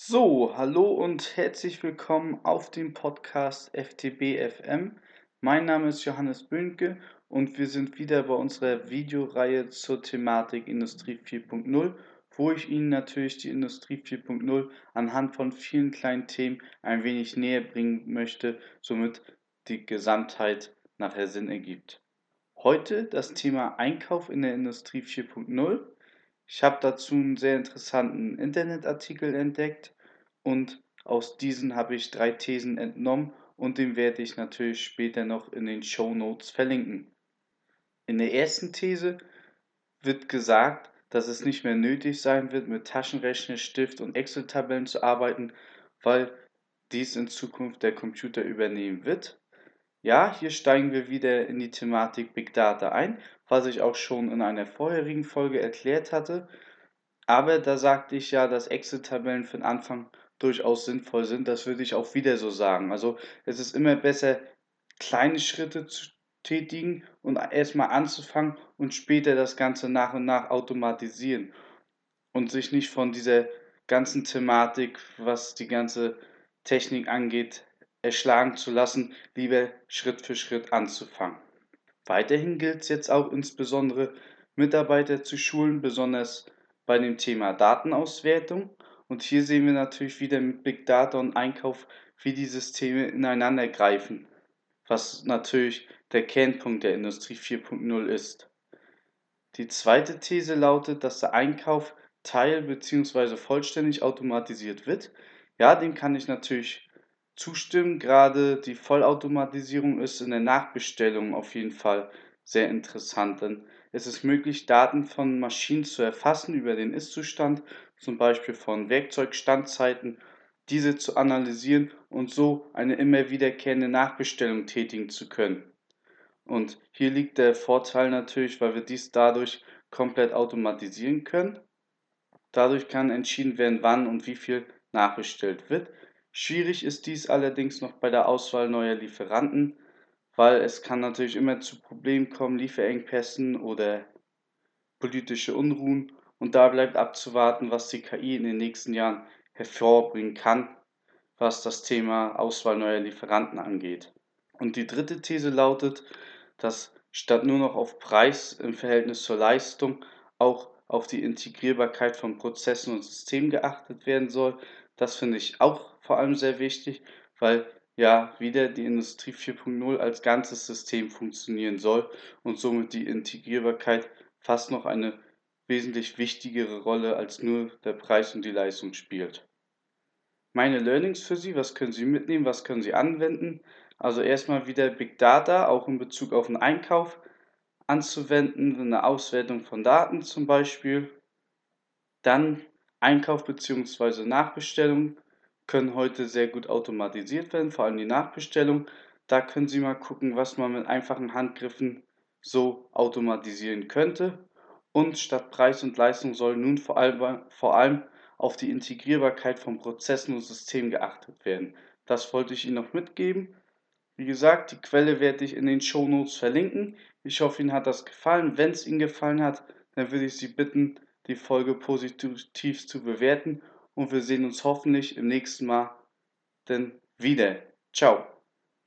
So, hallo und herzlich willkommen auf dem Podcast FTB FM. Mein Name ist Johannes Bönke und wir sind wieder bei unserer Videoreihe zur Thematik Industrie 4.0, wo ich Ihnen natürlich die Industrie 4.0 anhand von vielen kleinen Themen ein wenig näher bringen möchte, somit die Gesamtheit nachher Sinn ergibt. Heute das Thema Einkauf in der Industrie 4.0. Ich habe dazu einen sehr interessanten Internetartikel entdeckt und aus diesen habe ich drei Thesen entnommen und den werde ich natürlich später noch in den Show Notes verlinken. In der ersten These wird gesagt, dass es nicht mehr nötig sein wird, mit Taschenrechner, Stift und Excel-Tabellen zu arbeiten, weil dies in Zukunft der Computer übernehmen wird. Ja, hier steigen wir wieder in die Thematik Big Data ein, was ich auch schon in einer vorherigen Folge erklärt hatte. Aber da sagte ich ja, dass Excel-Tabellen für den Anfang durchaus sinnvoll sind. Das würde ich auch wieder so sagen. Also es ist immer besser, kleine Schritte zu tätigen und erstmal anzufangen und später das Ganze nach und nach automatisieren und sich nicht von dieser ganzen Thematik, was die ganze Technik angeht, erschlagen zu lassen, lieber Schritt für Schritt anzufangen. Weiterhin gilt es jetzt auch insbesondere Mitarbeiter zu schulen, besonders bei dem Thema Datenauswertung. Und hier sehen wir natürlich wieder mit Big Data und Einkauf, wie die Systeme ineinander greifen, was natürlich der Kernpunkt der Industrie 4.0 ist. Die zweite These lautet, dass der Einkauf teil- bzw. vollständig automatisiert wird. Ja, dem kann ich natürlich zustimmen. Gerade die Vollautomatisierung ist in der Nachbestellung auf jeden Fall sehr interessant, denn es ist möglich, Daten von Maschinen zu erfassen über den Ist-Zustand, zum Beispiel von Werkzeugstandzeiten, diese zu analysieren und so eine immer wiederkehrende Nachbestellung tätigen zu können. Und hier liegt der Vorteil natürlich, weil wir dies dadurch komplett automatisieren können. Dadurch kann entschieden werden, wann und wie viel nachbestellt wird. Schwierig ist dies allerdings noch bei der Auswahl neuer Lieferanten, weil es kann natürlich immer zu Problemen kommen, Lieferengpässen oder politische Unruhen und da bleibt abzuwarten, was die KI in den nächsten Jahren hervorbringen kann, was das Thema Auswahl neuer Lieferanten angeht. Und die dritte These lautet, dass statt nur noch auf Preis im Verhältnis zur Leistung auch auf die Integrierbarkeit von Prozessen und Systemen geachtet werden soll. Das finde ich auch vor allem sehr wichtig, weil ja wieder die Industrie 4.0 als ganzes System funktionieren soll und somit die Integrierbarkeit fast noch eine wesentlich wichtigere Rolle als nur der Preis und die Leistung spielt. Meine Learnings für Sie, was können Sie mitnehmen, was können Sie anwenden? Also erstmal wieder Big Data, auch in Bezug auf den Einkauf anzuwenden, eine Auswertung von Daten zum Beispiel. Dann Einkauf bzw. Nachbestellung können heute sehr gut automatisiert werden, vor allem die Nachbestellung. Da können Sie mal gucken, was man mit einfachen Handgriffen so automatisieren könnte. Und statt Preis und Leistung soll nun vor allem, vor allem auf die Integrierbarkeit von Prozessen und Systemen geachtet werden. Das wollte ich Ihnen noch mitgeben. Wie gesagt, die Quelle werde ich in den Show Notes verlinken. Ich hoffe, Ihnen hat das gefallen. Wenn es Ihnen gefallen hat, dann würde ich Sie bitten, die Folge positiv zu bewerten und wir sehen uns hoffentlich im nächsten Mal denn wieder. Ciao.